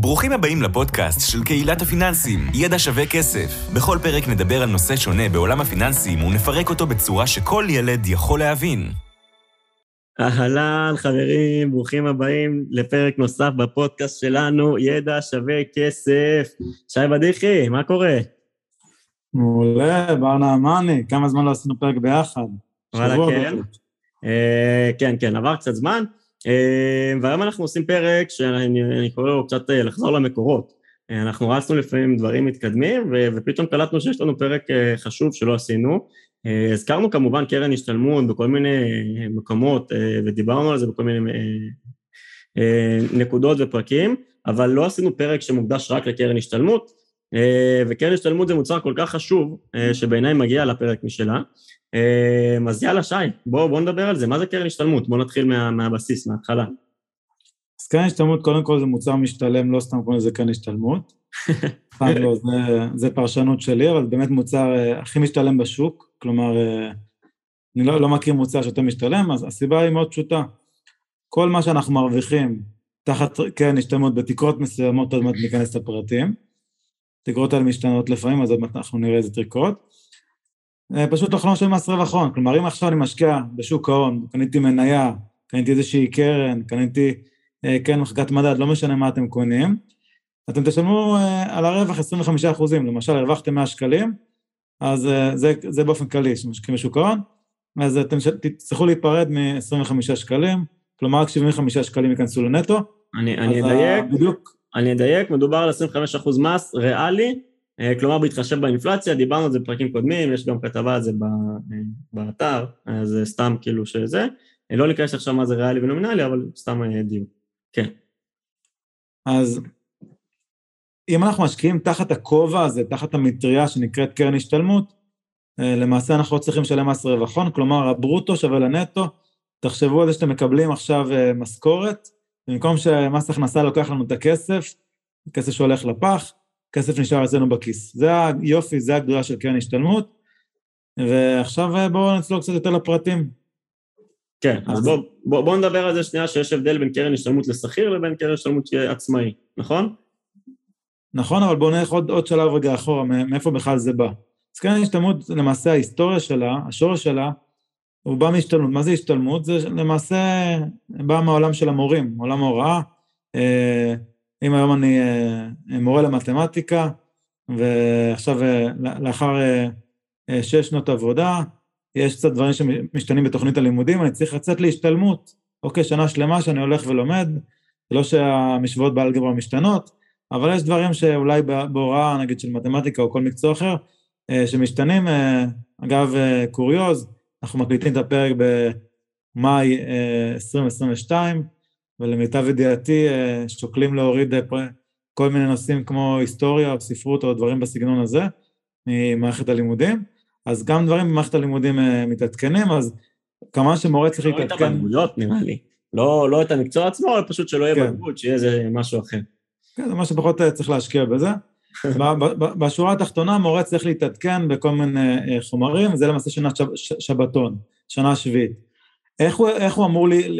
ברוכים הבאים לפודקאסט של קהילת הפיננסים, ידע שווה כסף. בכל פרק נדבר על נושא שונה בעולם הפיננסים ונפרק אותו בצורה שכל ילד יכול להבין. אהלן, חברים, ברוכים הבאים לפרק נוסף בפודקאסט שלנו, ידע שווה כסף. שי בדיחי, מה קורה? מעולה, בר נעמני, כמה זמן לא עשינו פרק ביחד? וואלה, כן. אה, כן, כן, עבר קצת זמן. אה, והיום אנחנו עושים פרק שאני קורא לו קצת אה, לחזור למקורות. אה, אנחנו רצנו לפעמים דברים מתקדמים, ופתאום קלטנו שיש לנו פרק חשוב שלא עשינו. הזכרנו כמובן קרן השתלמות בכל מיני מקומות, ודיברנו על זה בכל מיני נקודות ופרקים, אבל לא עשינו פרק שמוקדש רק לקרן השתלמות, וקרן השתלמות זה מוצר כל כך חשוב, שבעיניי מגיע לפרק משלה. אמ, אז יאללה, שי, בואו בוא נדבר על זה. מה זה קרן השתלמות? בואו נתחיל מה, מהבסיס, מההתחלה. אז קרן השתלמות, קודם כל זה מוצר משתלם, לא סתם קוראים לזה קרן השתלמות. לא, זה, זה פרשנות שלי, אבל באמת מוצר uh, הכי משתלם בשוק. כלומר, uh, אני לא, לא מכיר מוצר שיותר משתלם, אז הסיבה היא מאוד פשוטה. כל מה שאנחנו מרוויחים תחת קרן השתלמות בתקרות מסוימות, עוד מעט ניכנס לפרטים. תקרות האלה משתנות לפעמים, אז עוד מעט אנחנו נראה איזה תקרות. אה, פשוט לא משלמים מס רווח הון. כלומר, אם עכשיו אני משקיע בשוק ההון, קניתי מניה, קניתי איזושהי קרן, קניתי קרן כן, מחקת מדד, לא משנה מה אתם קונים, אתם תשלמו אה, על הרווח 25 אחוזים. למשל, הרווחתם 100 שקלים, אז אה, זה, זה באופן כללי, שמשקיעים בשוק ההון, אז אתם תצטרכו להיפרד מ-25 שקלים, כלומר רק 75 שקלים ייכנסו לנטו. אני, אני אדייק, בדיוק. אני אדייק, מדובר על 25 אחוז מס ריאלי, אה, כלומר, בהתחשב באינפלציה, דיברנו על זה בפרקים קודמים, יש גם כתבה על זה אה, באתר, אז סתם כאילו שזה. אה, לא ניכנס עכשיו מה זה ריאלי ונומינלי, אבל סתם דיון. כן. אז אם אנחנו משקיעים תחת הכובע הזה, תחת המטריה שנקראת קרן השתלמות, למעשה אנחנו לא צריכים לשלם מס רווחון, כלומר הברוטו שווה לנטו, תחשבו על זה שאתם מקבלים עכשיו משכורת, במקום שמס הכנסה לוקח לנו את הכסף, כסף שהולך לפח, כסף נשאר אצלנו בכיס. זה היופי, זה הגדולה של קרן השתלמות, ועכשיו אה, בואו נצלול קצת יותר לפרטים. כן, אז בואו בוא, בוא נדבר על זה שנייה שיש הבדל בין קרן השתלמות לשכיר לבין קרן השתלמות עצמאי, נכון? נכון, אבל בואו נלך עוד, עוד שלב רגע אחורה, מאיפה בכלל זה בא. אז קרן השתלמות, למעשה ההיסטוריה שלה, השורש שלה, הוא בא מהשתלמות. מה זה השתלמות? זה למעשה בא מהעולם של המורים, עולם ההוראה. אה, אם היום אני אה, מורה למתמטיקה, ועכשיו אה, לאחר אה, שש שנות עבודה, יש קצת דברים שמשתנים בתוכנית הלימודים, אני צריך לצאת להשתלמות. אוקיי, שנה שלמה שאני הולך ולומד, זה לא שהמשוואות באלגברה משתנות, אבל יש דברים שאולי בהוראה, נגיד של מתמטיקה או כל מקצוע אחר, שמשתנים. אגב, קוריוז, אנחנו מקליטים את הפרק במאי 2022, ולמיטב ידיעתי אה, שוקלים להוריד אה, כל מיני נושאים כמו היסטוריה או ספרות או דברים בסגנון הזה ממערכת הלימודים. אז גם דברים במערכת הלימודים אה, מתעדכנים, אז כמובן שמורה צריך להתעדכן. לא את הבגרויות נראה לי. לא, לא את המקצוע עצמו, אלא פשוט שלא יהיה כן. בגרות, שיהיה איזה משהו אחר. כן, זה מה שפחות צריך להשקיע בזה. בשורה התחתונה מורה צריך להתעדכן בכל מיני חומרים, זה למעשה שנת שבתון, שנה שביעית. איך הוא, איך הוא אמור לי,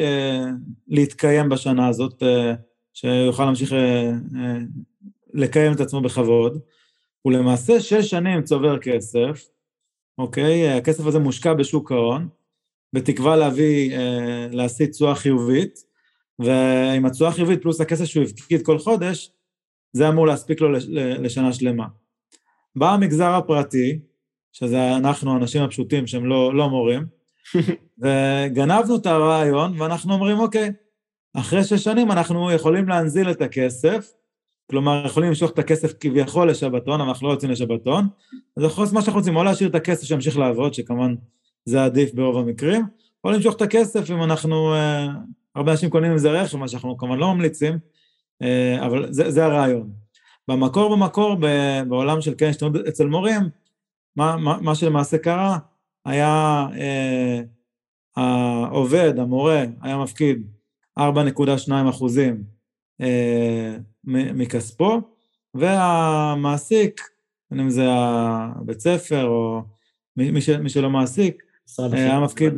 להתקיים בשנה הזאת, אה, שיוכל להמשיך אה, אה, לקיים את עצמו בכבוד? הוא למעשה שש שנים צובר כסף, אוקיי? הכסף הזה מושקע בשוק ההון, בתקווה להביא, להשיא תשואה חיובית, ועם התשואה החיובית פלוס הכסף שהוא הפקיד כל חודש, זה אמור להספיק לו לשנה שלמה. בא המגזר הפרטי, שזה אנחנו, האנשים הפשוטים שהם לא, לא מורים, וגנבנו את הרעיון, ואנחנו אומרים, אוקיי, אחרי שש שנים אנחנו יכולים להנזיל את הכסף, כלומר, יכולים למשוך את הכסף כביכול לשבתון, אבל אנחנו לא יוצאים לשבתון, אז יכול להיות מה שאנחנו רוצים, או להשאיר את הכסף שימשיך לעבוד, שכמובן זה עדיף ברוב המקרים, או למשוך את הכסף אם אנחנו, אה, הרבה אנשים קונים עם זה רכב, מה שאנחנו כמובן לא ממליצים, אה, אבל זה, זה הרעיון. במקור במקור, בעולם של קרן השתנות אצל מורים, מה, מה, מה שלמעשה קרה, היה אה, העובד, המורה, היה מפקיד 4.2 אחוזים אה, מכספו, והמעסיק, אם זה הבית ספר או מי, ש, מי שלא מעסיק, אה, היה מפקיד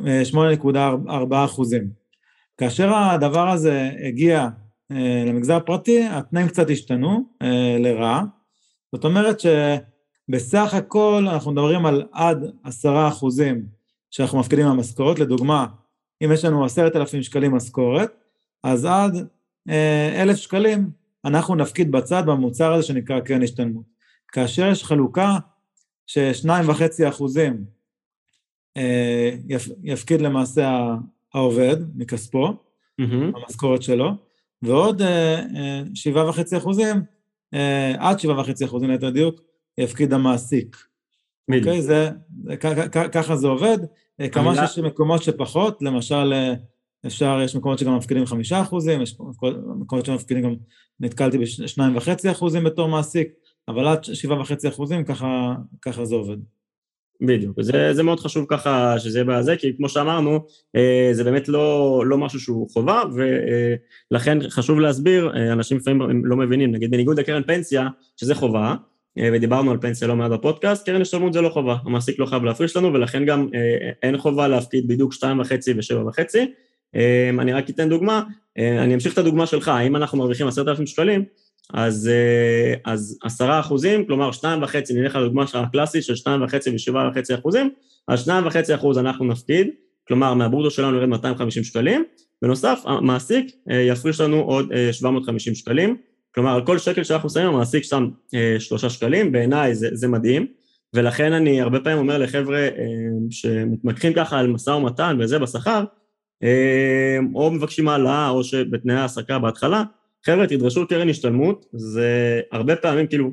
8.4 אחוזים. כאשר הדבר הזה הגיע למגזר הפרטי, התנאים קצת השתנו לרעה. זאת אומרת שבסך הכל אנחנו מדברים על עד עשרה אחוזים שאנחנו מפקידים מהמשכורת. לדוגמה, אם יש לנו עשרת אלפים שקלים משכורת, אז עד אלף שקלים אנחנו נפקיד בצד במוצר הזה שנקרא קרן השתלמות. כאשר יש חלוקה ששניים וחצי אחוזים אה, יפקיד למעשה העובד מכספו, mm-hmm. המשכורת שלו, ועוד אה, אה, שבעה וחצי אחוזים, עד שבעה וחצי אחוזים ליתר דיוק, יפקיד המעסיק. אוקיי? זה, ככה זה עובד. כמה שיש מקומות שפחות, למשל, אפשר, יש מקומות שגם מפקידים חמישה אחוזים, יש מקומות שמפקידים גם, נתקלתי בשניים וחצי אחוזים בתור מעסיק, אבל עד שבעה וחצי אחוזים, ככה, ככה זה עובד. בדיוק, זה, זה מאוד חשוב ככה שזה יהיה בזה, כי כמו שאמרנו, אה, זה באמת לא, לא משהו שהוא חובה, ולכן חשוב להסביר, אה, אנשים לפעמים לא מבינים, נגיד בניגוד לקרן פנסיה, שזה חובה, אה, ודיברנו על פנסיה לא מעט בפודקאסט, קרן השתלמות זה לא חובה, המעסיק לא חייב להפריש לנו, ולכן גם אין חובה להפקיד בדיוק שתיים וחצי ושבע וחצי. אני רק אתן דוגמה, אני אמשיך את הדוגמה שלך, אם אנחנו מרוויחים עשרת אלפים שקלים, אז, אה, אז עשרה אחוזים, כלומר שניים וחצי, נלך לדוגמה הקלאסית של שניים וחצי ושבעה וחצי אחוזים, אז שניים וחצי אחוז אנחנו נפקיד, כלומר מהבורדו שלנו ירד 250 שקלים, בנוסף המעסיק אה, יפריש לנו עוד 750 אה, שקלים, כלומר על כל שקל שאנחנו שמים המעסיק שם שלושה שקלים, בעיניי זה, זה מדהים, ולכן אני הרבה פעמים אומר לחבר'ה שמתמקחים ככה על משא ומתן וזה בשכר, או מבקשים העלאה או שבתנאי העסקה בהתחלה, חבר'ה, תדרשו קרן השתלמות, זה הרבה פעמים כאילו,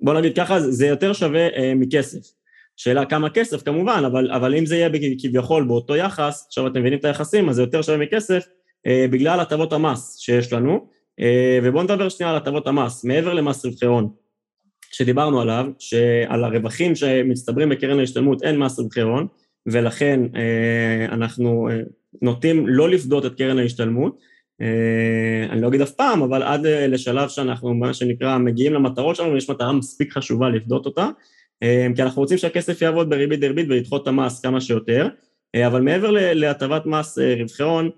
בוא נגיד ככה, זה יותר שווה אה, מכסף. שאלה כמה כסף כמובן, אבל, אבל אם זה יהיה כביכול באותו יחס, עכשיו אתם מבינים את היחסים, אז זה יותר שווה מכסף, אה, בגלל הטבות המס שיש לנו, אה, ובואו נדבר שנייה על הטבות המס, מעבר למס רווחי הון, שדיברנו עליו, שעל הרווחים שמצטברים בקרן ההשתלמות אין מס רווחי הון, ולכן אה, אנחנו אה, נוטים לא לפדות את קרן ההשתלמות, אה, אני לא אגיד אף פעם, אבל עד אה, לשלב שאנחנו, מה שנקרא, מגיעים למטרות שלנו, יש מטרה מספיק חשובה לפדות אותה, אה, כי אנחנו רוצים שהכסף יעבוד בריבית דריבית ולדחות את המס כמה שיותר, אבל מעבר להטבת מס רווחי הון,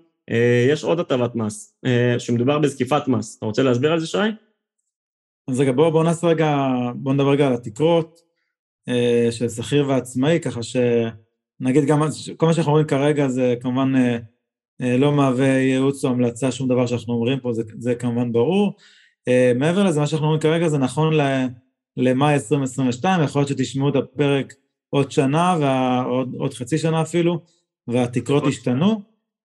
יש עוד הטבת מס, שמדובר בזקיפת מס. אתה רוצה להסביר על זה, שי? אז רגע, בואו בוא נעשה רגע, בואו נדבר רגע על התקרות של שכיר ועצמאי, ככה שנגיד גם, כל מה שאנחנו רואים כרגע זה כמובן אה, לא מהווה ייעוץ או המלצה, שום דבר שאנחנו אומרים פה, זה, זה כמובן ברור. אה, מעבר לזה, מה שאנחנו אומרים כרגע זה נכון למאי 2022, יכול להיות שתשמעו את הפרק עוד שנה, ועוד עוד חצי שנה אפילו, והתקרות השתנו,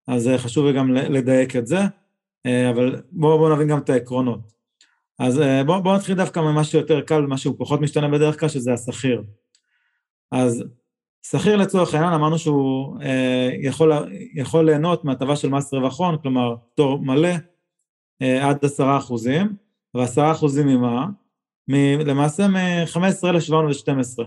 אז חשוב גם לדייק את זה, אה, אבל בואו בוא נבין גם את העקרונות. אז בואו בוא נתחיל דווקא ממה שיותר קל, מה שהוא פחות משתנה בדרך כלל, שזה השכיר. אז שכיר לצורך העניין אמרנו שהוא אה, יכול, יכול ליהנות מהטבה של מס רווח הון, כלומר פטור מלא אה, עד עשרה אחוזים, ועשרה אחוזים ממה? מ, למעשה מ-15 ל-712,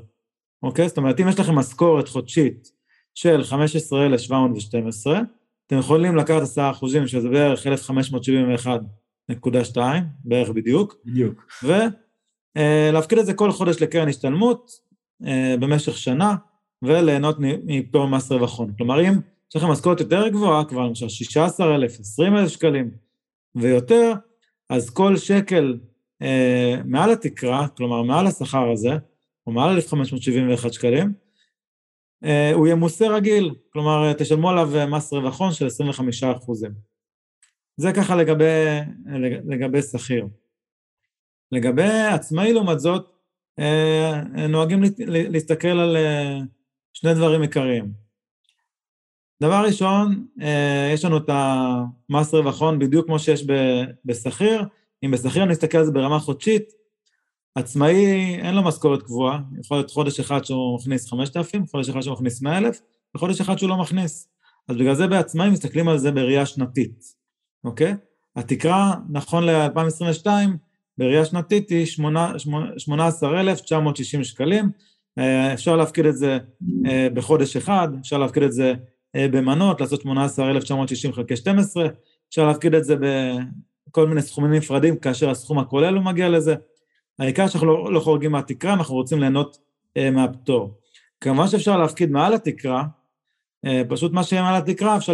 אוקיי? זאת אומרת, אם יש לכם משכורת חודשית של 15,712, אתם יכולים לקחת עשרה אחוזים, שזה בערך 1,571.2, בערך בדיוק. בדיוק. ולהפקיד אה, את זה כל חודש לקרן השתלמות אה, במשך שנה, וליהנות מפטור מס רווח הון. כלומר, אם יש לכם משכורת יותר גבוהה, כבר למשל 16,000, 20,000 שקלים ויותר, אז כל שקל אה, מעל התקרה, כלומר מעל השכר הזה, או מעל 1,571 שקלים, הוא ימוסה רגיל, כלומר תשלמו עליו מס רווח הון של 25 אחוזים. זה ככה לגבי, לגבי שכיר. לגבי עצמאי לעומת זאת, אה, נוהגים להסתכל על אה, שני דברים עיקריים. דבר ראשון, אה, יש לנו את המס רווח הון בדיוק כמו שיש בשכיר. אם בשכיר נסתכל על זה ברמה חודשית, עצמאי אין לו משכורת קבועה, יכול להיות חודש אחד שהוא מכניס 5,000, חודש אחד שהוא מכניס 100,000, וחודש אחד שהוא לא מכניס. אז בגלל זה בעצמאי מסתכלים על זה בראייה שנתית, אוקיי? התקרה, נכון ל-2022, בראייה שנתית היא 18,960 שקלים, אה, אפשר להפקיד את זה אה, בחודש אחד, אפשר להפקיד את זה אה, במנות, לעשות 18,960 חלקי 12, אפשר להפקיד את זה בכל מיני סכומים נפרדים כאשר הסכום הכולל הוא מגיע לזה. העיקר שאנחנו לא, לא חורגים מהתקרה, אנחנו רוצים ליהנות מהפטור. כמובן שאפשר להפקיד מעל התקרה, פשוט מה שיהיה מעל התקרה, אפשר,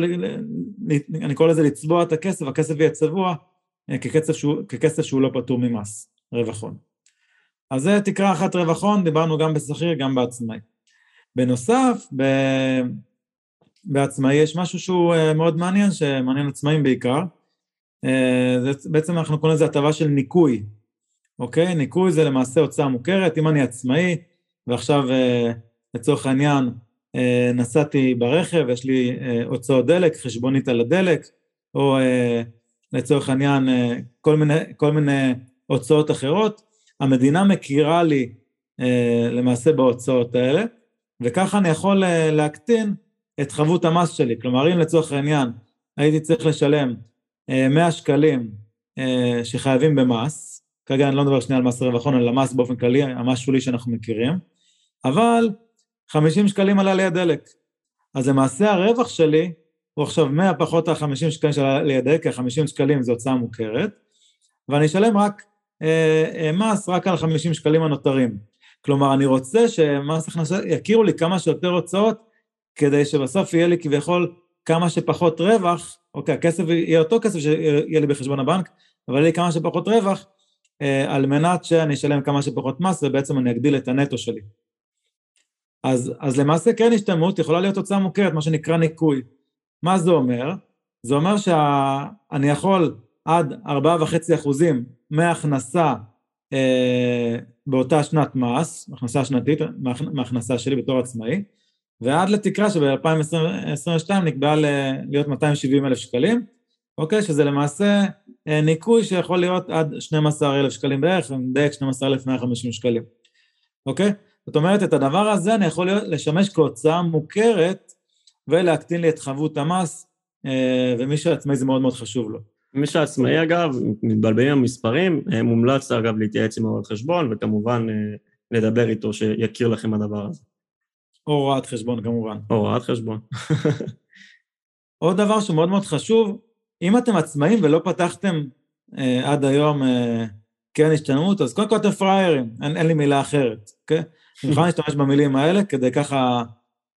אני קורא לזה לצבוע את הכסף, הכסף יהיה צבוע, ככסף שהוא, ככסף שהוא לא פטור ממס, רווח הון. אז זה תקרה אחת רווח הון, דיברנו גם בשכיר, גם בעצמאי. בנוסף, ב... בעצמאי יש משהו שהוא מאוד מעניין, שמעניין עצמאים בעיקר. זה, בעצם אנחנו קוראים לזה הטבה של ניקוי, אוקיי? ניקוי זה למעשה הוצאה מוכרת. אם אני עצמאי, ועכשיו לצורך העניין נסעתי ברכב, יש לי הוצאות דלק, חשבונית על הדלק, או לצורך העניין כל מיני, כל מיני הוצאות אחרות, המדינה מכירה לי למעשה בהוצאות האלה, וככה אני יכול להקטין את חבות המס שלי. כלומר, אם לצורך העניין הייתי צריך לשלם 100 שקלים שחייבים במס, כרגע אני לא מדבר שנייה על מס רווח הון, אלא מס באופן כללי, המס שולי שאנחנו מכירים, אבל 50 שקלים עלה לי הדלק. אז למעשה הרווח שלי הוא עכשיו 100 פחות ה-50 שקלים שעלה לי הדלק, כי ה-50 שקלים זו הוצאה מוכרת, ואני אשלם רק אה, אה, מס רק על 50 שקלים הנותרים. כלומר, אני רוצה שמס הכנסה יכירו לי כמה שיותר הוצאות, כדי שבסוף יהיה לי כביכול כמה שפחות רווח, אוקיי, הכסף יהיה אותו כסף שיהיה לי בחשבון הבנק, אבל יהיה לי כמה שפחות רווח, על מנת שאני אשלם כמה שפחות מס, ובעצם אני אגדיל את הנטו שלי. אז, אז למעשה כן השתלמות יכולה להיות תוצאה מוכרת, מה שנקרא ניקוי. מה זה אומר? זה אומר שאני יכול עד 4.5 אחוזים מהכנסה אה, באותה שנת מס, הכנסה שנתית, מהכנסה שלי בתור עצמאי, ועד לתקרה שב-2022 נקבעה להיות 270 אלף שקלים, אוקיי? שזה למעשה אה, ניקוי שיכול להיות עד 12 אלף שקלים בערך, אני מדייק 12,150 שקלים, אוקיי? זאת אומרת, את הדבר הזה אני יכול להיות, לשמש כהוצאה מוכרת ולהקטין לי את חבות המס, אה, ומי שעצמאי זה מאוד מאוד חשוב לו. מי שעצמאי אגב, מתבלבלים המספרים, אה, מומלץ אגב להתייעץ עם הוראת חשבון, וכמובן לדבר איתו שיכיר לכם הדבר הזה. או הוראת חשבון כמובן. או הוראת חשבון. עוד דבר שהוא מאוד מאוד חשוב, אם אתם עצמאים ולא פתחתם אה, עד היום אה, קרן השתלמות, אז קודם כל אתם פראיירים, אין, אין לי מילה אחרת, אוקיי? אני יכול להשתמש במילים האלה כדי ככה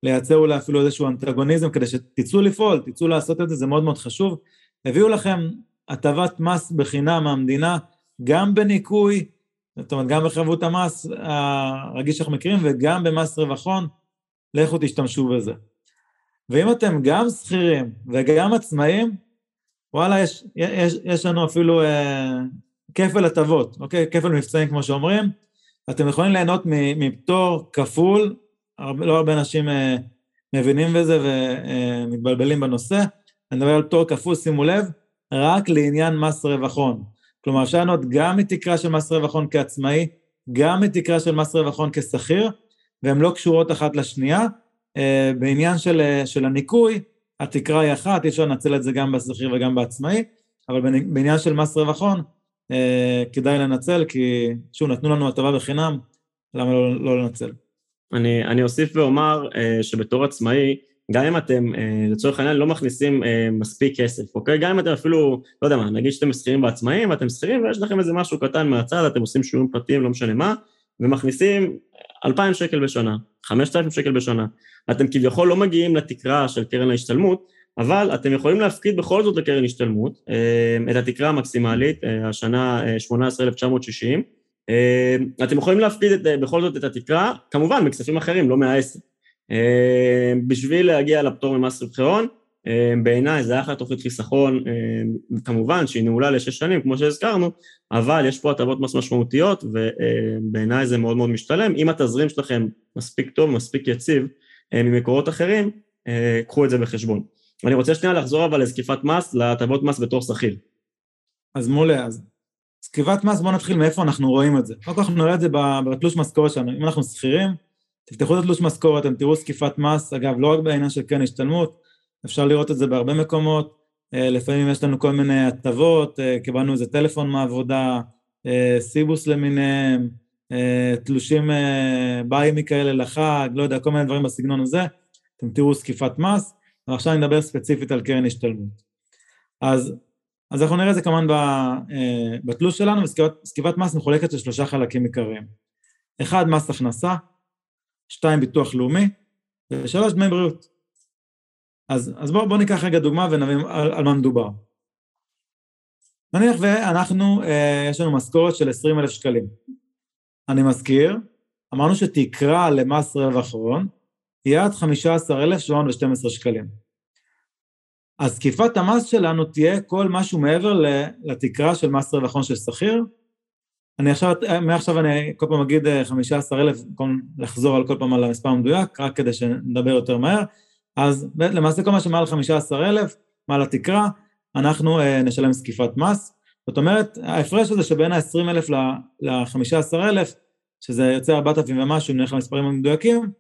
לייצר אולי אפילו איזשהו אנטגוניזם, כדי שתצאו לפעול, תצאו לעשות את זה, זה מאוד מאוד חשוב. הביאו לכם הטבת מס בחינם מהמדינה, גם בניכוי, זאת אומרת, גם בחבות המס הרגיש שאנחנו מכירים, וגם במס רווח הון, לכו תשתמשו בזה. ואם אתם גם שכירים וגם עצמאים, וואלה, יש, יש, יש לנו אפילו אה, כפל הטבות, אוקיי? כפל מבצעים כמו שאומרים. אתם יכולים ליהנות מפטור כפול, הרבה, לא הרבה אנשים אה, מבינים בזה ומתבלבלים אה, בנושא. אני מדבר על פטור כפול, שימו לב, רק לעניין מס רווח הון. כלומר, אפשר ליהנות גם מתקרה של מס רווח הון כעצמאי, גם מתקרה של מס רווח הון כשכיר, והן לא קשורות אחת לשנייה. אה, בעניין של, אה, של הניקוי, התקרה היא אחת, אי אפשר לנצל את זה גם בשכיר וגם בעצמאי, אבל בעניין של מס רווח הון, אה, כדאי לנצל, כי שוב, נתנו לנו הטבה בחינם, למה לא, לא לנצל? אני, אני אוסיף ואומר שבתור עצמאי, גם אם אתם לצורך העניין לא מכניסים מספיק כסף, אוקיי? גם אם אתם אפילו, לא יודע מה, נגיד שאתם שכירים בעצמאים ואתם שכירים ויש לכם איזה משהו קטן מהצד, אתם עושים שיעורים פרטיים, לא משנה מה, ומכניסים 2,000 שקל בשנה, 5,000 שקל בשנה. אתם כביכול לא מגיעים לתקרה של קרן ההשתלמות, אבל אתם יכולים להפקיד בכל זאת לקרן השתלמות אה, את התקרה המקסימלית, אה, השנה 18,960. אה, אתם יכולים להפקיד את, בכל זאת את התקרה, כמובן מכספים אחרים, לא מהעסק. בשביל להגיע לפטור ממס רווחי הון, בעיניי זה אחלה תוכנית חיסכון, כמובן שהיא נעולה לשש שנים, כמו שהזכרנו, אבל יש פה הטבות מס משמעותיות, ובעיניי זה מאוד מאוד משתלם. אם התזרים שלכם מספיק טוב, מספיק יציב, ממקורות אחרים, אה, קחו את זה בחשבון. אני רוצה שנייה לחזור אבל לזקיפת מס, להטבות מס בתור שכיר. אז מעולה, אז זקיפת מס, בואו נתחיל מאיפה אנחנו רואים את זה. קודם כל אנחנו נראה את זה בתלוש משכורת שלנו. אם אנחנו שכירים, תפתחו את התלוש משכורת, אתם תראו זקיפת מס, אגב, לא רק בעניין של קרן השתלמות, אפשר לראות את זה בהרבה מקומות. אה, לפעמים יש לנו כל מיני הטבות, קיבלנו איזה טלפון מהעבודה, סיבוס למיניהם, אה, תלושים אה, ביי מכאלה לחג, לא יודע, כל מיני דברים בסגנון הזה, אתם תראו זקיפת מס, ועכשיו אני אדבר ספציפית על קרן השתלמות. אז, אז אנחנו נראה את זה כמובן אה, בתלוש שלנו, וזקיפת מס מחולקת לשלושה חלקים עיקריים. אחד, מס הכנסה, שתיים, ביטוח לאומי, ושלוש, דמי בריאות. אז, אז בואו בוא ניקח רגע דוגמה ונבין על, על מה מדובר. נניח ואנחנו, אה, יש לנו משכורת של 20 אלף שקלים. אני מזכיר, אמרנו שתקרה למס רווח הון היא עד 15,712 שקלים. אז זקיפת המס שלנו תהיה כל משהו מעבר לתקרה של מס רווח הון של שכיר. אני עכשיו, מעכשיו אני כל פעם אגיד 15,000, במקום לחזור על כל פעם על המספר המדויק, רק כדי שנדבר יותר מהר. אז למעשה כל מה שמעל 15,000, מעל התקרה, אנחנו uh, נשלם זקיפת מס. זאת אומרת, ההפרש הזה שבין ה-20,000 ל-15,000, שזה יוצא 4,000 ומשהו, נלך למספרים המדויקים,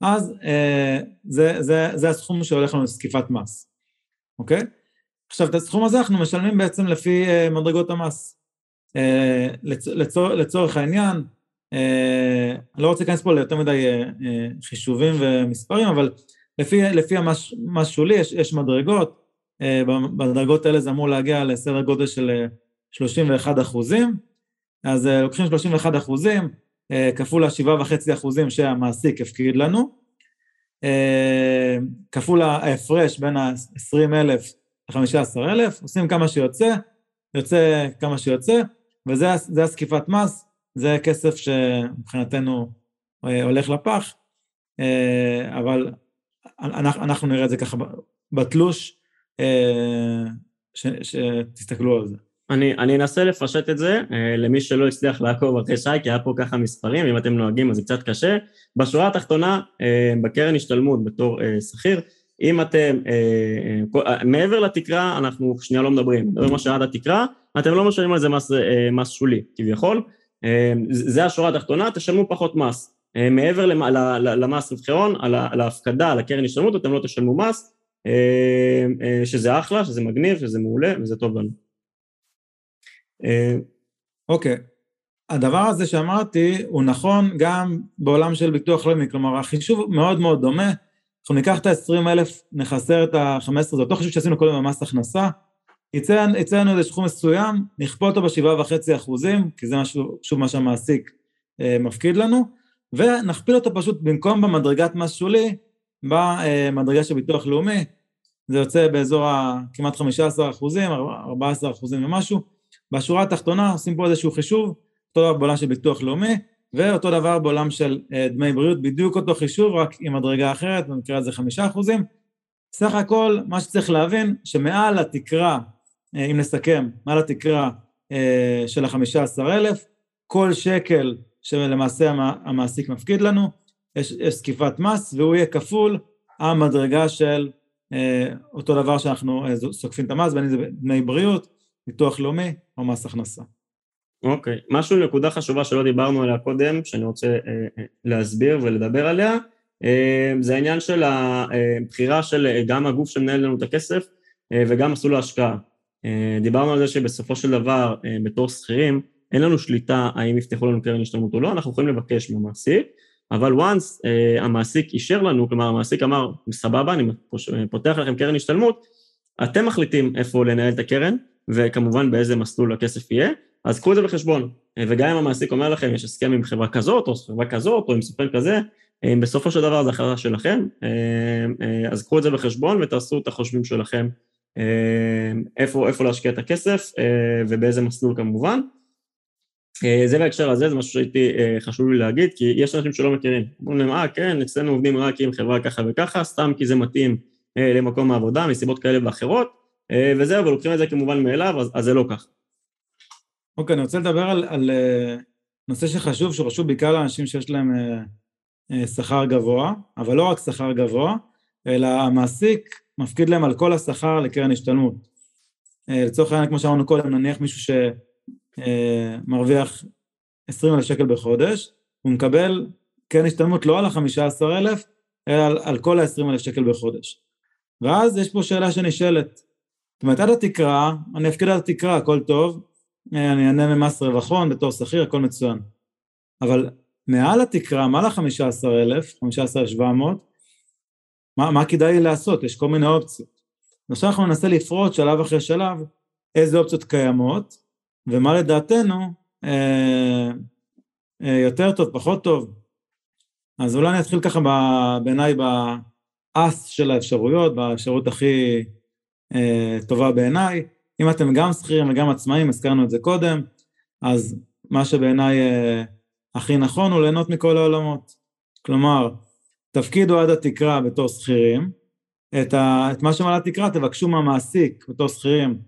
אז uh, זה, זה, זה הסכום שהולך לנו לזקיפת מס, אוקיי? עכשיו, את הסכום הזה אנחנו משלמים בעצם לפי uh, מדרגות המס. Uh, לצ, לצור, לצורך העניין, uh, אני לא רוצה להיכנס פה ליותר מדי uh, uh, חישובים ומספרים, אבל לפי, לפי המס שולי יש, יש מדרגות, אה, בדרגות האלה זה אמור להגיע לסדר גודל של 31 אה, אחוזים, אז אה, לוקחים 31 אחוזים, כפול ה-7.5 אחוזים שהמעסיק הפקיד לנו, כפול ההפרש בין ה-20,000 ל-15,000, עושים כמה שיוצא, יוצא כמה שיוצא, וזה הזקיפת מס, זה כסף שמבחינתנו הולך לפח, אבל אנחנו, אנחנו נראה את זה ככה בתלוש, אה, שתסתכלו על זה. אני, אני אנסה לפשט את זה אה, למי שלא הצליח לעקוב אחרי שי, כי היה פה ככה מספרים, אם אתם נוהגים אז זה קצת קשה. בשורה התחתונה, אה, בקרן השתלמות בתור שכיר, אם אתם, מעבר לתקרה, אנחנו שנייה לא מדברים, מדברים מה שעד התקרה, אתם לא משלמים על זה מס, מס שולי, כביכול. זה השורה התחתונה, תשלמו פחות מס. מעבר למס רווחי על ההפקדה, על הקרן השתלמות, אתם לא תשלמו מס, אה, אה, שזה אחלה, שזה מגניב, שזה מעולה וזה טוב לנו. אה, אוקיי. הדבר הזה שאמרתי הוא נכון גם בעולם של ביטוח לאומי, כלומר החישוב מאוד מאוד דומה, אנחנו ניקח את ה-20 אלף, נחסר את ה-15, זה אותו חישוב שעשינו קודם במס הכנסה, יצא, לנו איזה סכום מסוים, נכפול אותו בשבעה וחצי אחוזים, כי זה משהו, שוב מה שהמעסיק אה, מפקיד לנו, ונכפיל אותו פשוט במקום במדרגת מס שולי, במדרגה של ביטוח לאומי, זה יוצא באזור כמעט 15 אחוזים, 14 אחוזים ומשהו. בשורה התחתונה עושים פה איזשהו חישוב, אותו דבר בעולם של ביטוח לאומי, ואותו דבר בעולם של אה, דמי בריאות, בדיוק אותו חישוב, רק עם מדרגה אחרת, במקרה הזה חמישה אחוזים. סך הכל, מה שצריך להבין, שמעל התקרה, אה, אם נסכם, מעל התקרה אה, של החמישה עשר אלף, כל שקל שלמעשה המעסיק מפקיד לנו, יש, יש זקיפת מס, והוא יהיה כפול המדרגה של אה, אותו דבר שאנחנו אה, סוקפים את המס, בין אם זה דמי בריאות, ביטוח לאומי או מס הכנסה. אוקיי, okay. משהו, נקודה חשובה שלא דיברנו עליה קודם, שאני רוצה אה, אה, להסביר ולדבר עליה, אה, זה העניין של הבחירה של אה, גם הגוף שמנהל לנו את הכסף אה, וגם מסלול ההשקעה. אה, דיברנו על זה שבסופו של דבר, אה, בתור שכירים, אין לנו שליטה האם יפתחו לנו קרן השתלמות או לא, אנחנו יכולים לבקש מהמעסיק, אבל once uh, המעסיק אישר לנו, כלומר המעסיק אמר, סבבה, אני פותח לכם קרן השתלמות, אתם מחליטים איפה לנהל את הקרן, וכמובן באיזה מסלול הכסף יהיה, אז קחו את זה בחשבון. אה, וגם אם המעסיק אומר לכם, יש הסכם עם חברה כזאת, או חברה כזאת, או עם סוכן כזה, אם אה, בסופו של דבר זה החלטה שלכם, אז קחו את זה בחשבון ותעשו את החושבים שלכם איפה, איפה להשקיע את הכסף ובאיזה מסלול כמובן. אה, זה בהקשר הזה, זה משהו שהייתי אה, חשוב לי להגיד, כי יש אנשים שלא מכירים. אומרים להם, אה, כן, אצלנו עובדים רק עם חברה ככה וככה, סתם כי זה מתאים אה, למקום העבודה, מסיבות כאלה ואחרות, וזהו, ולוקחים את זה כמובן מאליו, אז, אז זה לא ככה. אוקיי, okay, אני רוצה לדבר על, על נושא שחשוב, שהוא חשוב בעיקר לאנשים שיש להם שכר גבוה, אבל לא רק שכר גבוה, אלא המעסיק מפקיד להם על כל השכר לקרן השתלמות. לצורך העניין, כמו שאמרנו קודם, נניח מישהו ש... אה, מרוויח 20 אלף שקל בחודש, הוא מקבל כן השתלמות לא על ה-15 אלף, אלא על, על כל ה-20 אלף שקל בחודש. ואז יש פה שאלה שנשאלת, זאת אומרת, עד התקרה, אני אפקיד עד התקרה, הכל טוב, אה, אני אענה ממס רווחון בתור שכיר, הכל מצוין. אבל מעל התקרה, מעל ה-15 אלף, 15,700, מה, מה כדאי לעשות? יש כל מיני אופציות. עכשיו אנחנו ננסה לפרוט שלב אחרי שלב איזה אופציות קיימות, ומה לדעתנו אה, אה, יותר טוב, פחות טוב. אז אולי אני אתחיל ככה בעיניי באס של האפשרויות, באפשרות הכי אה, טובה בעיניי. אם אתם גם שכירים וגם עצמאים, הזכרנו את זה קודם, אז מה שבעיניי אה, הכי נכון הוא ליהנות מכל העולמות. כלומר, תפקידו עד התקרה בתור שכירים, את, ה, את מה שמעלה התקרה תבקשו מהמעסיק בתור שכירים,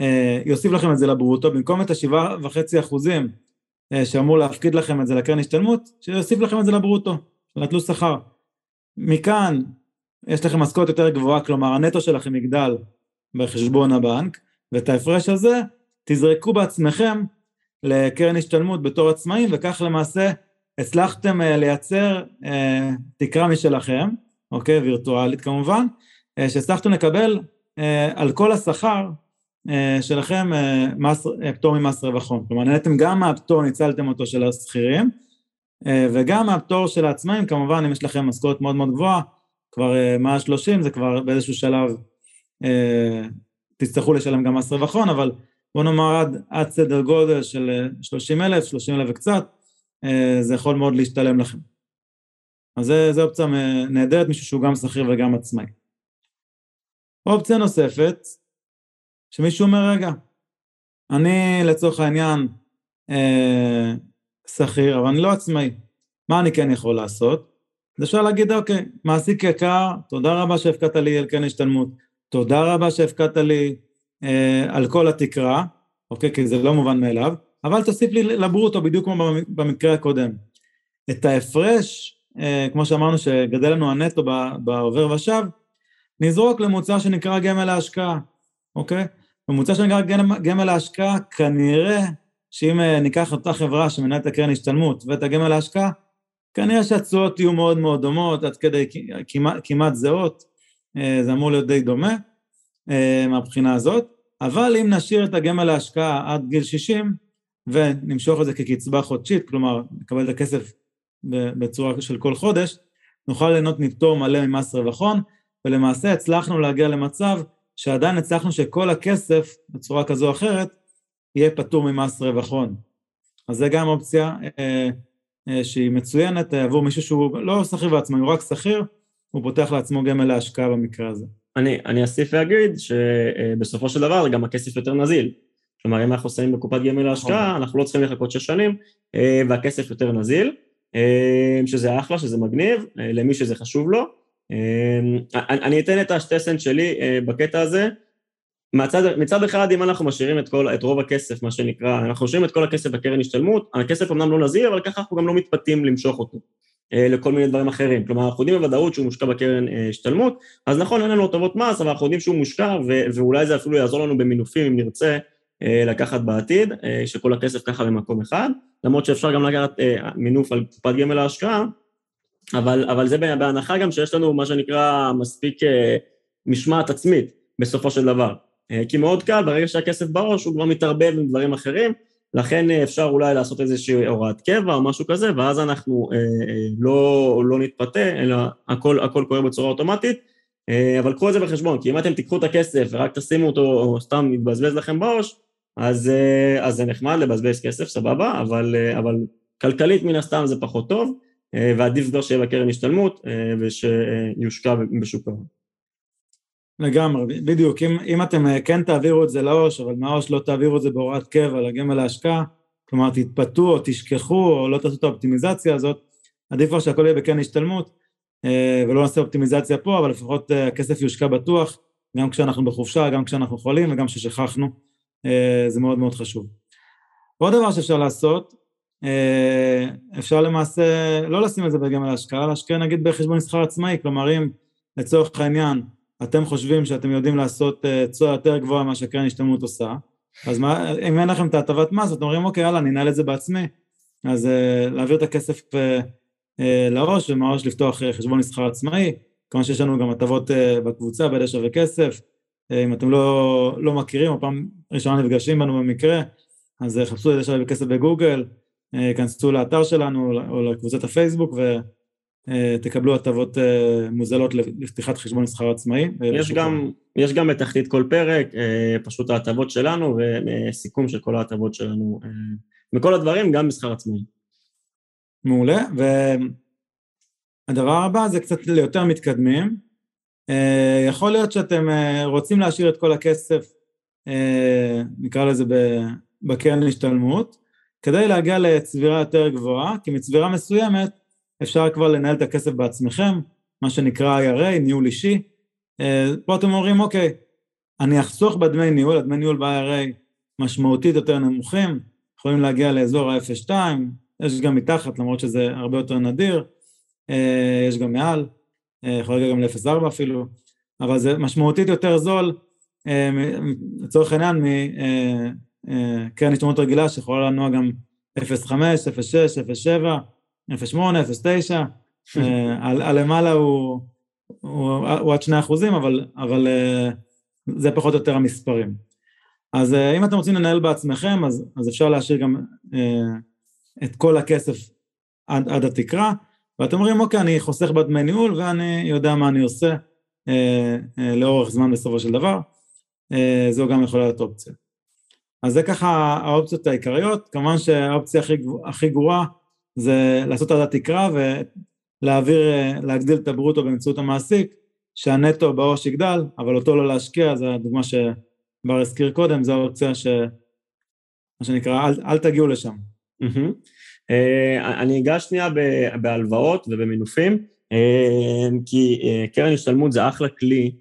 שיוסיף לכם את זה לברוטו, במקום את השבעה וחצי אחוזים אה, שאמור להפקיד לכם את זה לקרן השתלמות, שיוסיף לכם את זה לברוטו, נטלו שכר. מכאן יש לכם משכורת יותר גבוהה, כלומר הנטו שלכם יגדל בחשבון הבנק, ואת ההפרש הזה תזרקו בעצמכם לקרן השתלמות בתור עצמאים, וכך למעשה הצלחתם uh, לייצר תקרה משלכם, אוקיי, וירטואלית כמובן, שהצלחתם לקבל על כל השכר שלכם uh, מס, uh, פטור ממס רווח הון. כלומר, נהנתם גם מהפטור, ניצלתם אותו של השכירים, וגם מהפטור של העצמאים, כמובן, אם יש לכם משכורת מאוד מאוד גבוהה, כבר uh, 130 זה כבר באיזשהו שלב תצטרכו לשלם גם מס רווח הון, אבל בוא נאמר עד, עד סדר גודל של 30 אלף, 30 אלף וקצת, אה, זה יכול מאוד להשתלם לכם. אז זו אופציה נהדרת, מישהו שהוא גם שכיר וגם עצמאי. אופציה נוספת, שמישהו אומר, רגע, אני לצורך העניין אה, שכיר, אבל אני לא עצמאי, מה אני כן יכול לעשות? אז אפשר להגיד, אוקיי, מעסיק יקר, תודה רבה שהפקדת לי על כן השתלמות, תודה רבה שהפקדת לי אה, על כל התקרה, אוקיי? כי זה לא מובן מאליו, אבל תוסיף לי לברוטו בדיוק כמו במקרה הקודם. את ההפרש, אה, כמו שאמרנו שגדל לנו הנטו בעובר ושב, נזרוק למוצר שנקרא גמל ההשקעה, אוקיי? במוצר שנקרא גמל ההשקעה, כנראה שאם אה, ניקח אותה חברה שמנהלת הקרן השתלמות ואת הגמל ההשקעה, כנראה שהתשואות יהיו מאוד מאוד דומות, עד כדי כמעט, כמעט זהות, זה אמור להיות די דומה. אה, מהבחינה הזאת, אבל אם נשאיר את הגמל להשקעה עד גיל 60 ונמשוך את זה כקצבה חודשית, כלומר נקבל את הכסף בצורה של כל חודש, נוכל ליהנות מפטור מלא ממס רווח הון, ולמעשה הצלחנו להגיע למצב שעדיין הצלחנו שכל הכסף, בצורה כזו או אחרת, יהיה פטור ממס רווח הון. אז זה גם אופציה אה, אה, שהיא מצוינת עבור מישהו שהוא לא שכיר בעצמו, הוא רק שכיר, הוא פותח לעצמו גמל להשקעה במקרה הזה. אני, אני אוסיף ואגיד שבסופו של דבר גם הכסף יותר נזיל. כלומר, אם אנחנו שמים בקופת גמל להשקעה, נכון. אנחנו לא צריכים לחכות שש שנים, אה, והכסף יותר נזיל, אה, שזה אחלה, שזה מגניב, אה, למי שזה חשוב לו. אני אתן את השתי סנט שלי בקטע הזה. מצד, מצד אחד, אם אנחנו משאירים את, כל, את רוב הכסף, מה שנקרא, אנחנו משאירים את כל הכסף בקרן השתלמות, הכסף אמנם לא נזיל, אבל ככה אנחנו גם לא מתפתים למשוך אותו. אה, לכל מיני דברים אחרים. כלומר, אנחנו יודעים בוודאות שהוא מושקע בקרן אה, השתלמות, אז נכון, אין לנו הטבות מס, אבל אנחנו יודעים שהוא מושקע, ואולי זה אפילו יעזור לנו במינופים אם נרצה אה, לקחת בעתיד, שכל הכסף ככה במקום אחד, למרות שאפשר גם לקחת מינוף על קופת גמל להשקעה, אבל, אבל זה בהנחה גם שיש לנו מה שנקרא מספיק משמעת עצמית בסופו של דבר. כי מאוד קל, ברגע שהכסף בראש הוא כבר מתערבב עם דברים אחרים, לכן אה, אפשר אולי לעשות איזושהי הוראת קבע או משהו כזה, ואז אנחנו אה, אה, לא, לא נתפתה, אלא הכל, הכל קורה בצורה אוטומטית. אה, אבל קחו את זה בחשבון, כי אם אתם תיקחו את הכסף ורק תשימו אותו, או סתם יתבזבז לכם בראש, אז, אה, אז זה נחמד לבזבז כסף, סבבה, אבל, אה, אבל כלכלית מן הסתם זה פחות טוב, אה, ועדיף כבר שיהיה בקרן השתלמות אה, ושיושקע בשוק ההון. לגמרי, בדיוק, אם, אם אתם אה, כן תעבירו את זה לעו"ש, אבל מהעו"ש לא תעבירו את זה בהוראת קבע לגמל להשקעה, כלומר תתפתו או תשכחו או לא תעשו את האופטימיזציה הזאת, עדיף כבר שהכל יהיה בקרן השתלמות, אה, ולא נעשה אופטימיזציה פה, אבל לפחות אה, הכסף יושקע בטוח, גם כשאנחנו בחופשה, גם כשאנחנו חולים וגם כששכחנו, זה מאוד מאוד חשוב. עוד דבר שאפשר לעשות, אפשר למעשה לא לשים את זה בגמל להשקעה, להשקיע נגיד בחשבון מסחר עצמאי, כלומר אם לצורך העניין אתם חושבים שאתם יודעים לעשות אה, תשואה יותר גבוהה ממה שקרן השתלמות עושה, אז מה, אם אין לכם את ההטבת מס, אתם אומרים, אוקיי, יאללה, אני אנהל את זה בעצמי. אז uh, להעביר את הכסף לראש, ומהראש לפתוח חשבון מסחר עצמאי, כמובן שיש לנו גם הטבות בקבוצה, בידי שווה כסף. אם אתם לא, לא מכירים, או פעם ראשונה נפגשים בנו במקרה, אז חפשו ידי שווה כסף בגוגל, כנסו לאתר שלנו או לקבוצת הפייסבוק, ו... אה, תקבלו הטבות אה, מוזלות לפתיחת חשבון מסחר עצמאי. יש גם, יש גם בתחתית כל פרק, אה, פשוט ההטבות שלנו וסיכום של כל ההטבות שלנו, וכל הדברים גם מסחר עצמאי. מעולה, והדבר הבא זה קצת ליותר מתקדמים. יכול להיות שאתם רוצים להשאיר את כל הכסף נקרא לזה בקרן השתלמות, כדי להגיע לצבירה יותר גבוהה, כי מצבירה מסוימת אפשר כבר לנהל את הכסף בעצמכם, מה שנקרא IRA, ניהול אישי. פה אתם אומרים, אוקיי, אני אחסוך בדמי ניהול, הדמי ניהול ב-IRA משמעותית יותר נמוכים, יכולים להגיע לאזור ה-0.2, יש גם מתחת, למרות שזה הרבה יותר נדיר, אה, יש גם מעל, אה, יכול להגיע גם ל-0.4 אפילו, אבל זה משמעותית יותר זול, אה, לצורך העניין, מקרן השתלמות רגילה שיכולה לנוע גם 0.5, 0.6, 0.7, 0.8, 0.9, הלמעלה הוא, הוא, הוא עד 2 אחוזים, אבל, אבל זה פחות או יותר המספרים. אז אם אתם רוצים לנהל בעצמכם, אז, אז אפשר להשאיר גם את כל הכסף עד, עד התקרה, ואתם אומרים, אוקיי, אני חוסך בדמי ניהול ואני יודע מה אני עושה אה, אה, לאורך זמן בסופו של דבר, אה, זו גם יכולה להיות אופציה. אז זה ככה האופציות העיקריות, כמובן שהאופציה הכי, הכי גרועה זה לעשות עד התקרה ולהעביר, להגדיל את הברוטו באמצעות המעסיק, שהנטו בעו"ש יגדל, אבל אותו לא להשקיע, זו הדוגמה שבר הזכיר קודם, זו האופציה ש... מה שנקרא, אל, אל תגיעו לשם. אה, אני אגע שנייה בהלוואות ובמינופים, אה, כי אה, קרן השתלמות זה אחלה כלי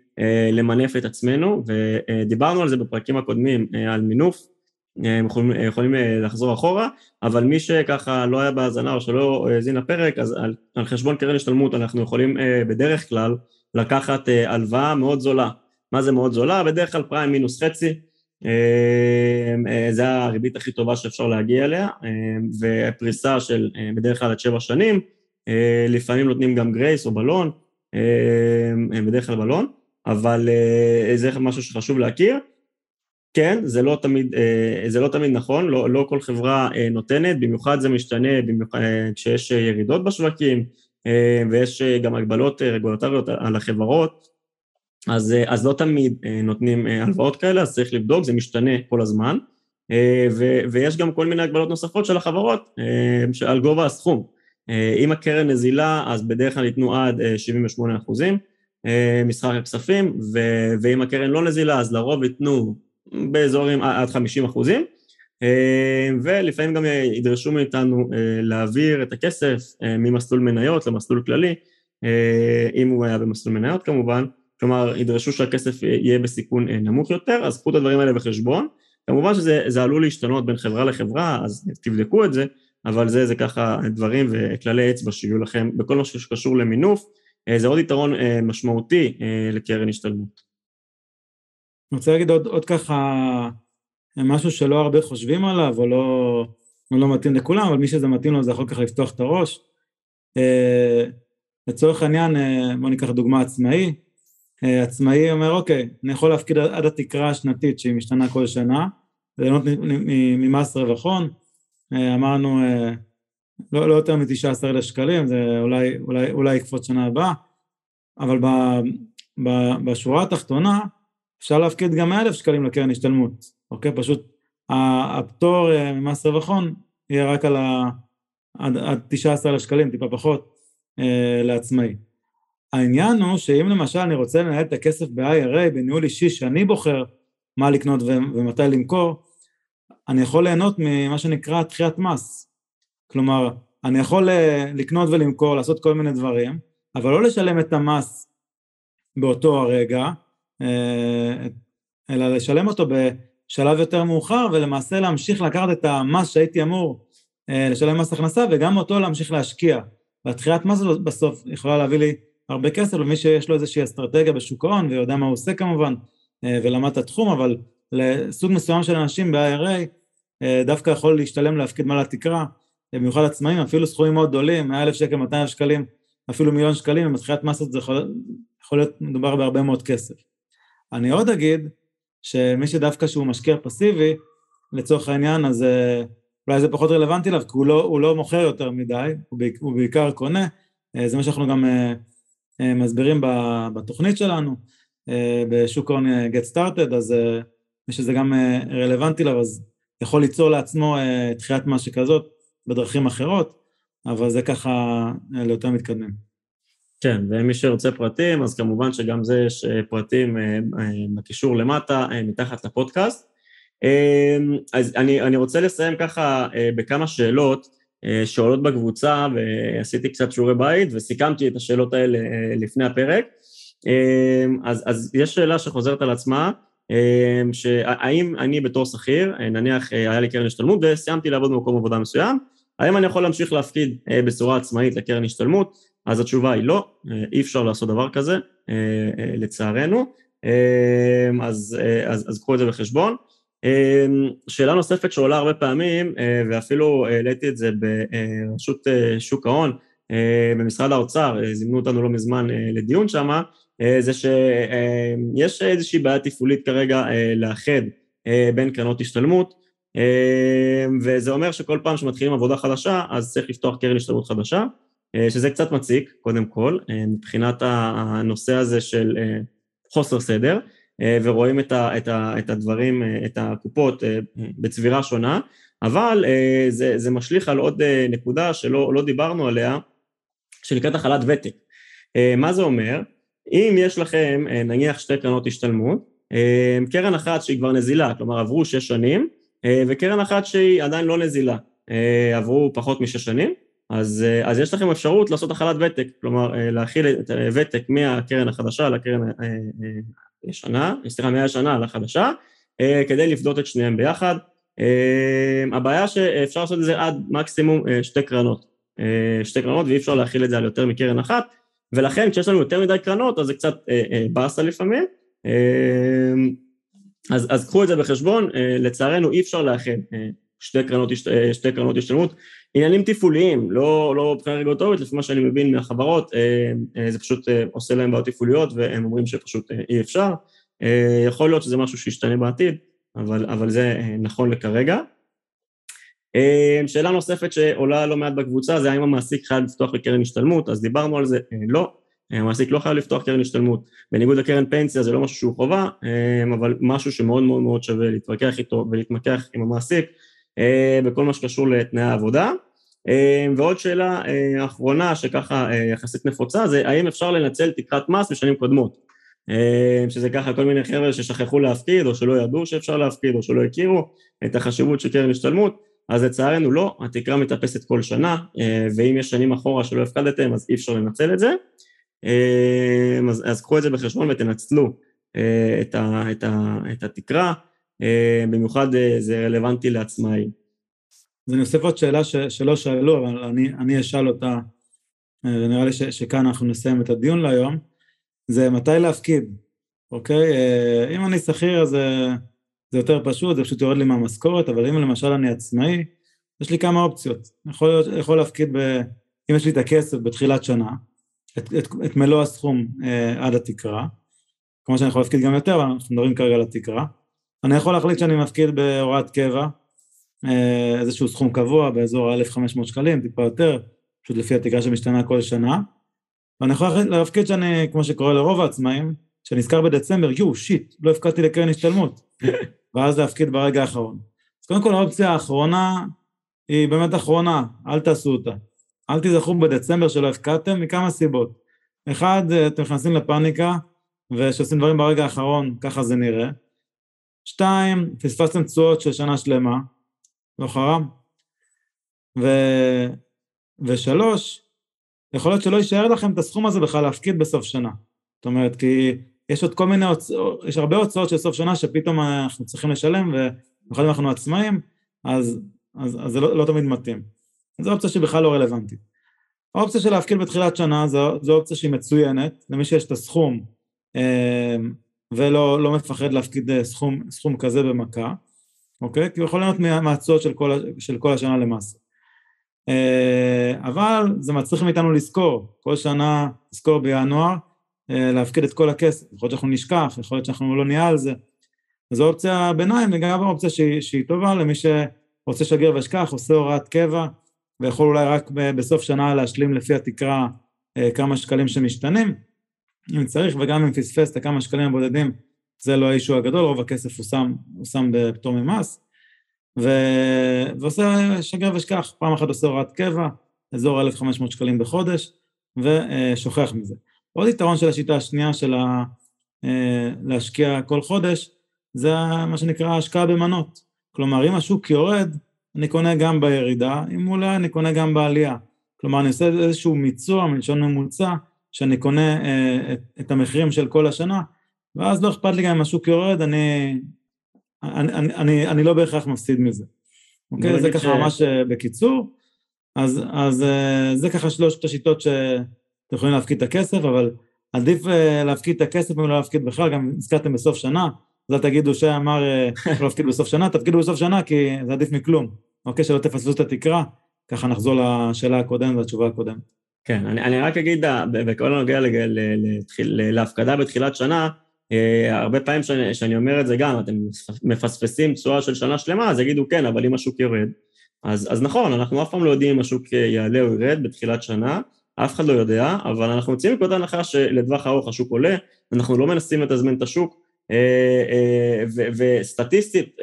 למנף את עצמנו, ודיברנו על זה בפרקים הקודמים, על מינוף, יכולים, יכולים לחזור אחורה, אבל מי שככה לא היה בהאזנה או שלא האזין לפרק, אז על, על חשבון קרן השתלמות אנחנו יכולים בדרך כלל לקחת הלוואה מאוד זולה. מה זה מאוד זולה? בדרך כלל פריים מינוס חצי, אה, זה הריבית הכי טובה שאפשר להגיע אליה, ופריסה של אה, בדרך כלל עד שבע שנים, אה, לפעמים נותנים גם גרייס או בלון, בדרך כלל בלון, אבל זה משהו שחשוב להכיר. כן, זה לא תמיד, זה לא תמיד נכון, לא, לא כל חברה נותנת, במיוחד זה משתנה במיוחד, כשיש ירידות בשווקים ויש גם הגבלות רגולטוריות על החברות, אז, אה, אז לא תמיד אה, נותנים אה, הלוואות כאלה, אז צריך לבדוק, זה משתנה כל הזמן, ו, ויש גם כל מיני הגבלות נוספות של החברות על גובה הסכום. אם הקרן נזילה, אז בדרך כלל ייתנו עד 78 אחוזים משחק הכספים, ו, ואם הקרן לא נזילה, אז לרוב ייתנו באזורים עד 50 אחוזים, ולפעמים גם ידרשו מאיתנו להעביר את הכסף ממסלול מניות למסלול כללי, אם הוא היה במסלול מניות כמובן, כלומר ידרשו שהכסף יהיה בסיכון אה, נמוך יותר, אז קחו את הדברים האלה בחשבון. כמובן שזה עלול להשתנות בין חברה לחברה, אז תבדקו את זה, אבל זה, זה ככה דברים וכללי אצבע שיהיו לכם בכל מה שקשור למינוף. אה, זה עוד יתרון אה, משמעותי לקרן השתלמות. אני רוצה להגיד עוד, עוד ככה משהו שלא הרבה חושבים עליו, או לא, או לא מתאים לכולם, אבל מי שזה מתאים לו זה יכול ככה לפתוח את הראש. לצורך העניין, בואו ניקח דוגמה עצמאי, אה, עצמאי אומר, אוקיי, אני יכול להפקיד עד התקרה השנתית שהיא משתנה כל שנה, ליהנות ממס רווח הון, אה, אמרנו אה, לא, לא יותר מ-19 אלף שקלים, זה אולי, אולי, אולי יקפוץ שנה הבאה, אבל ב, ב, בשורה התחתונה אפשר להפקיד גם 100 אלף שקלים לקרן השתלמות, אוקיי? פשוט הפטור ממס רווח הון יהיה רק על ה... עד, עד 19 אלף שקלים, טיפה פחות, לעצמאי. העניין הוא שאם למשל אני רוצה לנהל את הכסף ב-IRA, בניהול אישי, שאני בוחר מה לקנות ומתי למכור, אני יכול ליהנות ממה שנקרא דחיית מס. כלומר, אני יכול אה, לקנות ולמכור, לעשות כל מיני דברים, אבל לא לשלם את המס באותו הרגע, אה, אלא לשלם אותו בשלב יותר מאוחר, ולמעשה להמשיך לקחת את המס שהייתי אמור אה, לשלם מס הכנסה, וגם אותו להמשיך להשקיע. והדחיית מס בסוף יכולה להביא לי הרבה כסף למי שיש לו איזושהי אסטרטגיה בשוק ההון ויודע מה הוא עושה כמובן ולמד את התחום, אבל לסוג מסוים של אנשים ב-IRA דווקא יכול להשתלם להפקיד מעל התקרה, במיוחד עצמאים, אפילו סכומים מאוד גדולים, 100 אלף שקל, 200 אלף שקלים, אפילו מיליון שקלים, עם מתחילת מסות זה יכול, יכול להיות מדובר בהרבה מאוד כסף. אני עוד אגיד שמי שדווקא שהוא משקיע פסיבי, לצורך העניין, אז אולי זה פחות רלוונטי אליו, כי הוא לא, הוא לא מוכר יותר מדי, הוא בעיקר קונה, זה מה שאנחנו גם אה, מסבירים בתוכנית שלנו, אה, בשוק ההון אה, Get Started, אז מי שזה גם רלוונטי לו, אז יכול ליצור לעצמו דחיית מס שכזאת בדרכים אחרות, אבל זה ככה ליותר מתקדמים. כן, ומי שרוצה פרטים, אז כמובן שגם זה יש פרטים בקישור למטה, מתחת לפודקאסט. אז אני, אני רוצה לסיים ככה בכמה שאלות שעולות בקבוצה, ועשיתי קצת שיעורי בית, וסיכמתי את השאלות האלה לפני הפרק. אז, אז יש שאלה שחוזרת על עצמה, שהאם אני בתור שכיר, נניח היה לי קרן השתלמות וסיימתי לעבוד במקום עבודה מסוים, האם אני יכול להמשיך להפקיד בצורה עצמאית לקרן השתלמות? אז התשובה היא לא, אי אפשר לעשות דבר כזה, לצערנו, אז, אז, אז קחו את זה בחשבון. שאלה נוספת שעולה הרבה פעמים, ואפילו העליתי את זה ברשות שוק ההון, במשרד האוצר, זימנו אותנו לא מזמן לדיון שם, זה שיש איזושהי בעיה תפעולית כרגע לאחד בין קרנות השתלמות, וזה אומר שכל פעם שמתחילים עבודה חדשה, אז צריך לפתוח קרן השתלמות חדשה, שזה קצת מציק, קודם כל, מבחינת הנושא הזה של חוסר סדר, ורואים את הדברים, את הקופות בצבירה שונה, אבל זה, זה משליך על עוד נקודה שלא לא דיברנו עליה, שנקראת החלת ותק. מה זה אומר? אם יש לכם נניח שתי קרנות השתלמות, קרן אחת שהיא כבר נזילה, כלומר עברו שש שנים, וקרן אחת שהיא עדיין לא נזילה, עברו פחות משש שנים, אז, אז יש לכם אפשרות לעשות החלת ותק, כלומר להכיל את ותק מהקרן החדשה לקרן הישנה, סליחה, מהישנה לחדשה, כדי לפדות את שניהם ביחד. הבעיה שאפשר לעשות את זה עד מקסימום שתי קרנות, שתי קרנות ואי אפשר להכיל את זה על יותר מקרן אחת, ולכן כשיש לנו יותר מדי קרנות אז זה קצת באסה לפעמים. אז, אז קחו את זה בחשבון, לצערנו אי אפשר לאחד שתי קרנות, שתי קרנות השתלמות. עניינים תפעוליים, לא, לא מבחינה רגולטורית, לפי מה שאני מבין מהחברות, זה פשוט עושה להם בעיות תפעוליות והם אומרים שפשוט אי אפשר. יכול להיות שזה משהו שישתנה בעתיד, אבל, אבל זה נכון לכרגע. שאלה נוספת שעולה לא מעט בקבוצה זה האם המעסיק חייב לפתוח לקרן השתלמות, אז דיברנו על זה, לא, המעסיק לא חייב לפתוח קרן השתלמות. בניגוד לקרן פנסיה זה לא משהו שהוא חובה, אבל משהו שמאוד מאוד מאוד שווה להתווכח איתו ולהתמקח עם המעסיק בכל מה שקשור לתנאי העבודה. ועוד שאלה אחרונה שככה יחסית נפוצה זה האם אפשר לנצל תקרת מס בשנים קודמות. שזה ככה כל מיני חבר'ה ששכחו להפקיד או שלא ידעו שאפשר להפקיד או שלא הכירו את החשיבות של קרן השתלמות, אז לצערנו לא, התקרה מתאפסת כל שנה ואם יש שנים אחורה שלא הפקדתם אז אי אפשר לנצל את זה. אז, אז קחו את זה בחשבון ותנצלו את, ה, את, ה, את התקרה, במיוחד זה רלוונטי לעצמאים. אז אני אוסיף עוד שאלה ש, שלא שאלו, אבל אני, אני אשאל אותה, ונראה לי ש, שכאן אנחנו נסיים את הדיון להיום, זה מתי להפקיד, אוקיי? אם אני שכיר אז זה יותר פשוט, זה פשוט יורד לי מהמשכורת, אבל אם למשל אני עצמאי, יש לי כמה אופציות. יכול, יכול להפקיד, ב, אם יש לי את הכסף בתחילת שנה, את, את, את מלוא הסכום אה, עד התקרה, כמו שאני יכול להפקיד גם יותר, אבל אנחנו מדברים כרגע על התקרה. אני יכול להחליט שאני מפקיד בהוראת קבע, אה, איזשהו סכום קבוע באזור ה-1,500 שקלים, טיפה יותר, פשוט לפי התקרה שמשתנה כל שנה. ואני יכול להפקיד שאני, כמו שקורה לרוב העצמאים, שנזכר בדצמבר, יואו, שיט, לא הפקדתי לקרן השתלמות, ואז להפקיד ברגע האחרון. אז קודם כל האופציה האחרונה היא באמת אחרונה, אל תעשו אותה. אל תזכרו בדצמבר שלא הפקדתם מכמה סיבות. אחד, אתם נכנסים לפאניקה, ושעושים דברים ברגע האחרון, ככה זה נראה. שתיים, פספסתם תשואות של שנה שלמה, לא חרם. ו... ושלוש, יכול להיות שלא יישאר לכם את הסכום הזה בכלל להפקיד בסוף שנה. זאת אומרת, כי יש עוד כל מיני הוצאות, יש הרבה הוצאות של סוף שנה שפתאום אנחנו צריכים לשלם, ובמיוחד אם אנחנו עצמאים, אז, אז, אז זה לא, לא תמיד מתאים. זו אופציה שבכלל לא רלוונטית. האופציה של להפקיד בתחילת שנה זו, זו אופציה שהיא מצוינת, למי שיש את הסכום אמ, ולא לא מפחד להפקיד אה, סכום, סכום כזה במכה, אוקיי? כי הוא יכול להיות מהתשואות של, של כל השנה למעשה. אה, אבל זה מצריך מאיתנו לזכור, כל שנה לזכור בינואר, אה, להפקיד את כל הכסף, יכול להיות שאנחנו נשכח, יכול להיות שאנחנו לא נהיה על זה. אז זו אופציה ביניים, לגמרי אופציה שהיא, שהיא טובה למי שרוצה שגר ואשכח, עושה הוראת קבע, ויכול אולי רק בסוף שנה להשלים לפי התקרה אה, כמה שקלים שמשתנים, אם צריך, וגם אם פספס את הכמה שקלים הבודדים, זה לא האישו הגדול, רוב הכסף הוא שם, הוא שם בפטור ממס, ו... ועושה שגר ושכח, פעם אחת עושה הוראת קבע, אזור 1,500 שקלים בחודש, ושוכח מזה. עוד יתרון של השיטה השנייה של ה... להשקיע כל חודש, זה מה שנקרא השקעה במנות. כלומר, אם השוק יורד, אני קונה גם בירידה, אם הוא עולה, אני קונה גם בעלייה. כלומר, אני עושה איזשהו מיצוע מלשון ממוצע, שאני קונה אה, את, את המחירים של כל השנה, ואז לא אכפת לי גם אם השוק יורד, אני, אני, אני, אני, אני לא בהכרח מפסיד מזה. אוקיי? זה ככה ש... ממש אה, בקיצור. אז, אז אה, זה ככה שלושת השיטות שאתם יכולים להפקיד את הכסף, אבל עדיף אה, להפקיד את הכסף אם לא להפקיד בכלל, גם הזכרתם בסוף שנה, אז אל תגידו שאמר לא להפקיד בסוף שנה, תפקידו בסוף שנה כי זה עדיף מכלום. אוקיי? שלא תפספסו את התקרה, ככה נחזור לשאלה הקודמת והתשובה הקודמת. כן, אני, אני רק אגיד, בכל הנוגע להפקדה בתחילת שנה, אה, הרבה פעמים שאני, שאני אומר את זה גם, אתם מפספסים תשואה של שנה שלמה, אז יגידו כן, אבל אם השוק יורד. אז, אז נכון, אנחנו אף פעם לא יודעים אם השוק יעלה או ירד בתחילת שנה, אף אחד לא יודע, אבל אנחנו יוצאים מנקודת הנחה שלטווח ארוך השוק עולה, אנחנו לא מנסים לתזמן את השוק, אה, אה, וסטטיסטית,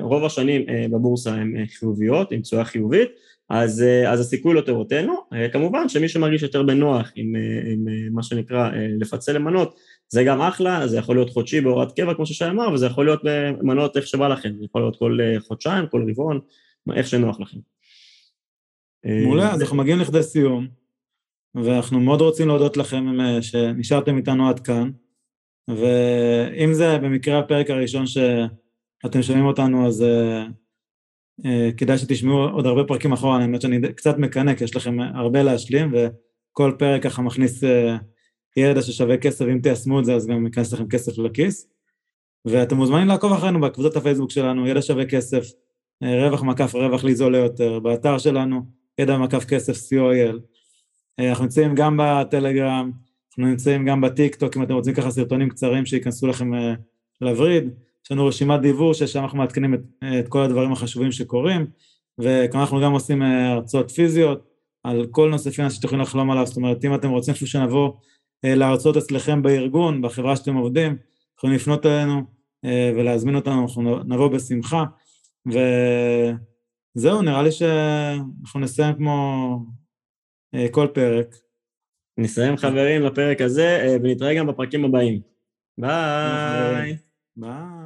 רוב השנים בבורסה הן חיוביות, עם תשואה חיובית, אז, אה, אז הסיכוי לטובתנו, אה, כמובן שמי שמרגיש יותר בנוח עם, אה, עם מה שנקרא לפצל למנות, זה גם אחלה, זה יכול להיות חודשי בהוראת קבע כמו ששי אמר, וזה יכול להיות מנות איך שבא לכם, זה יכול להיות כל חודשיים, כל רבעון, איך שנוח לכם. מעולה, אז אנחנו מגיעים לכדי סיום, ואנחנו מאוד רוצים להודות לכם שנשארתם איתנו עד כאן, ואם זה במקרה הפרק הראשון שאתם שומעים אותנו, אז אה, כדאי שתשמעו עוד הרבה פרקים אחורה, האמת שאני קצת מקנא, כי יש לכם הרבה להשלים, וכל פרק ככה מכניס אה, ידע ששווה כסף, אם תיישמו את זה אז גם ייכנס לכם כסף לכיס. ואתם מוזמנים לעקוב אחרינו בקבוצת הפייסבוק שלנו, ידע שווה כסף, אה, רווח מקף רווח לי זולה יותר, באתר שלנו, ידע מקף כסף co.il. אנחנו נמצאים גם בטלגרם, אנחנו נמצאים גם בטיק טוק, אם אתם רוצים ככה סרטונים קצרים שייכנסו לכם לווריד. יש לנו רשימת דיבור ששם אנחנו מעדכנים את, את כל הדברים החשובים שקורים, וכמו אנחנו גם עושים אה, הרצאות פיזיות על כל נושא פיננסי שאתם יכולים לחלום עליו, זאת אומרת, אם אתם רוצים אפילו שנבוא אה, להרצאות אצלכם בארגון, בחברה שאתם עובדים, יכולים לפנות אלינו אה, ולהזמין אותנו, אנחנו נבוא בשמחה, וזהו, נראה לי שאנחנו נסיים כמו כל פרק. נסיים חברים לפרק הזה, ונתראה גם בפרקים הבאים. ביי. ביי.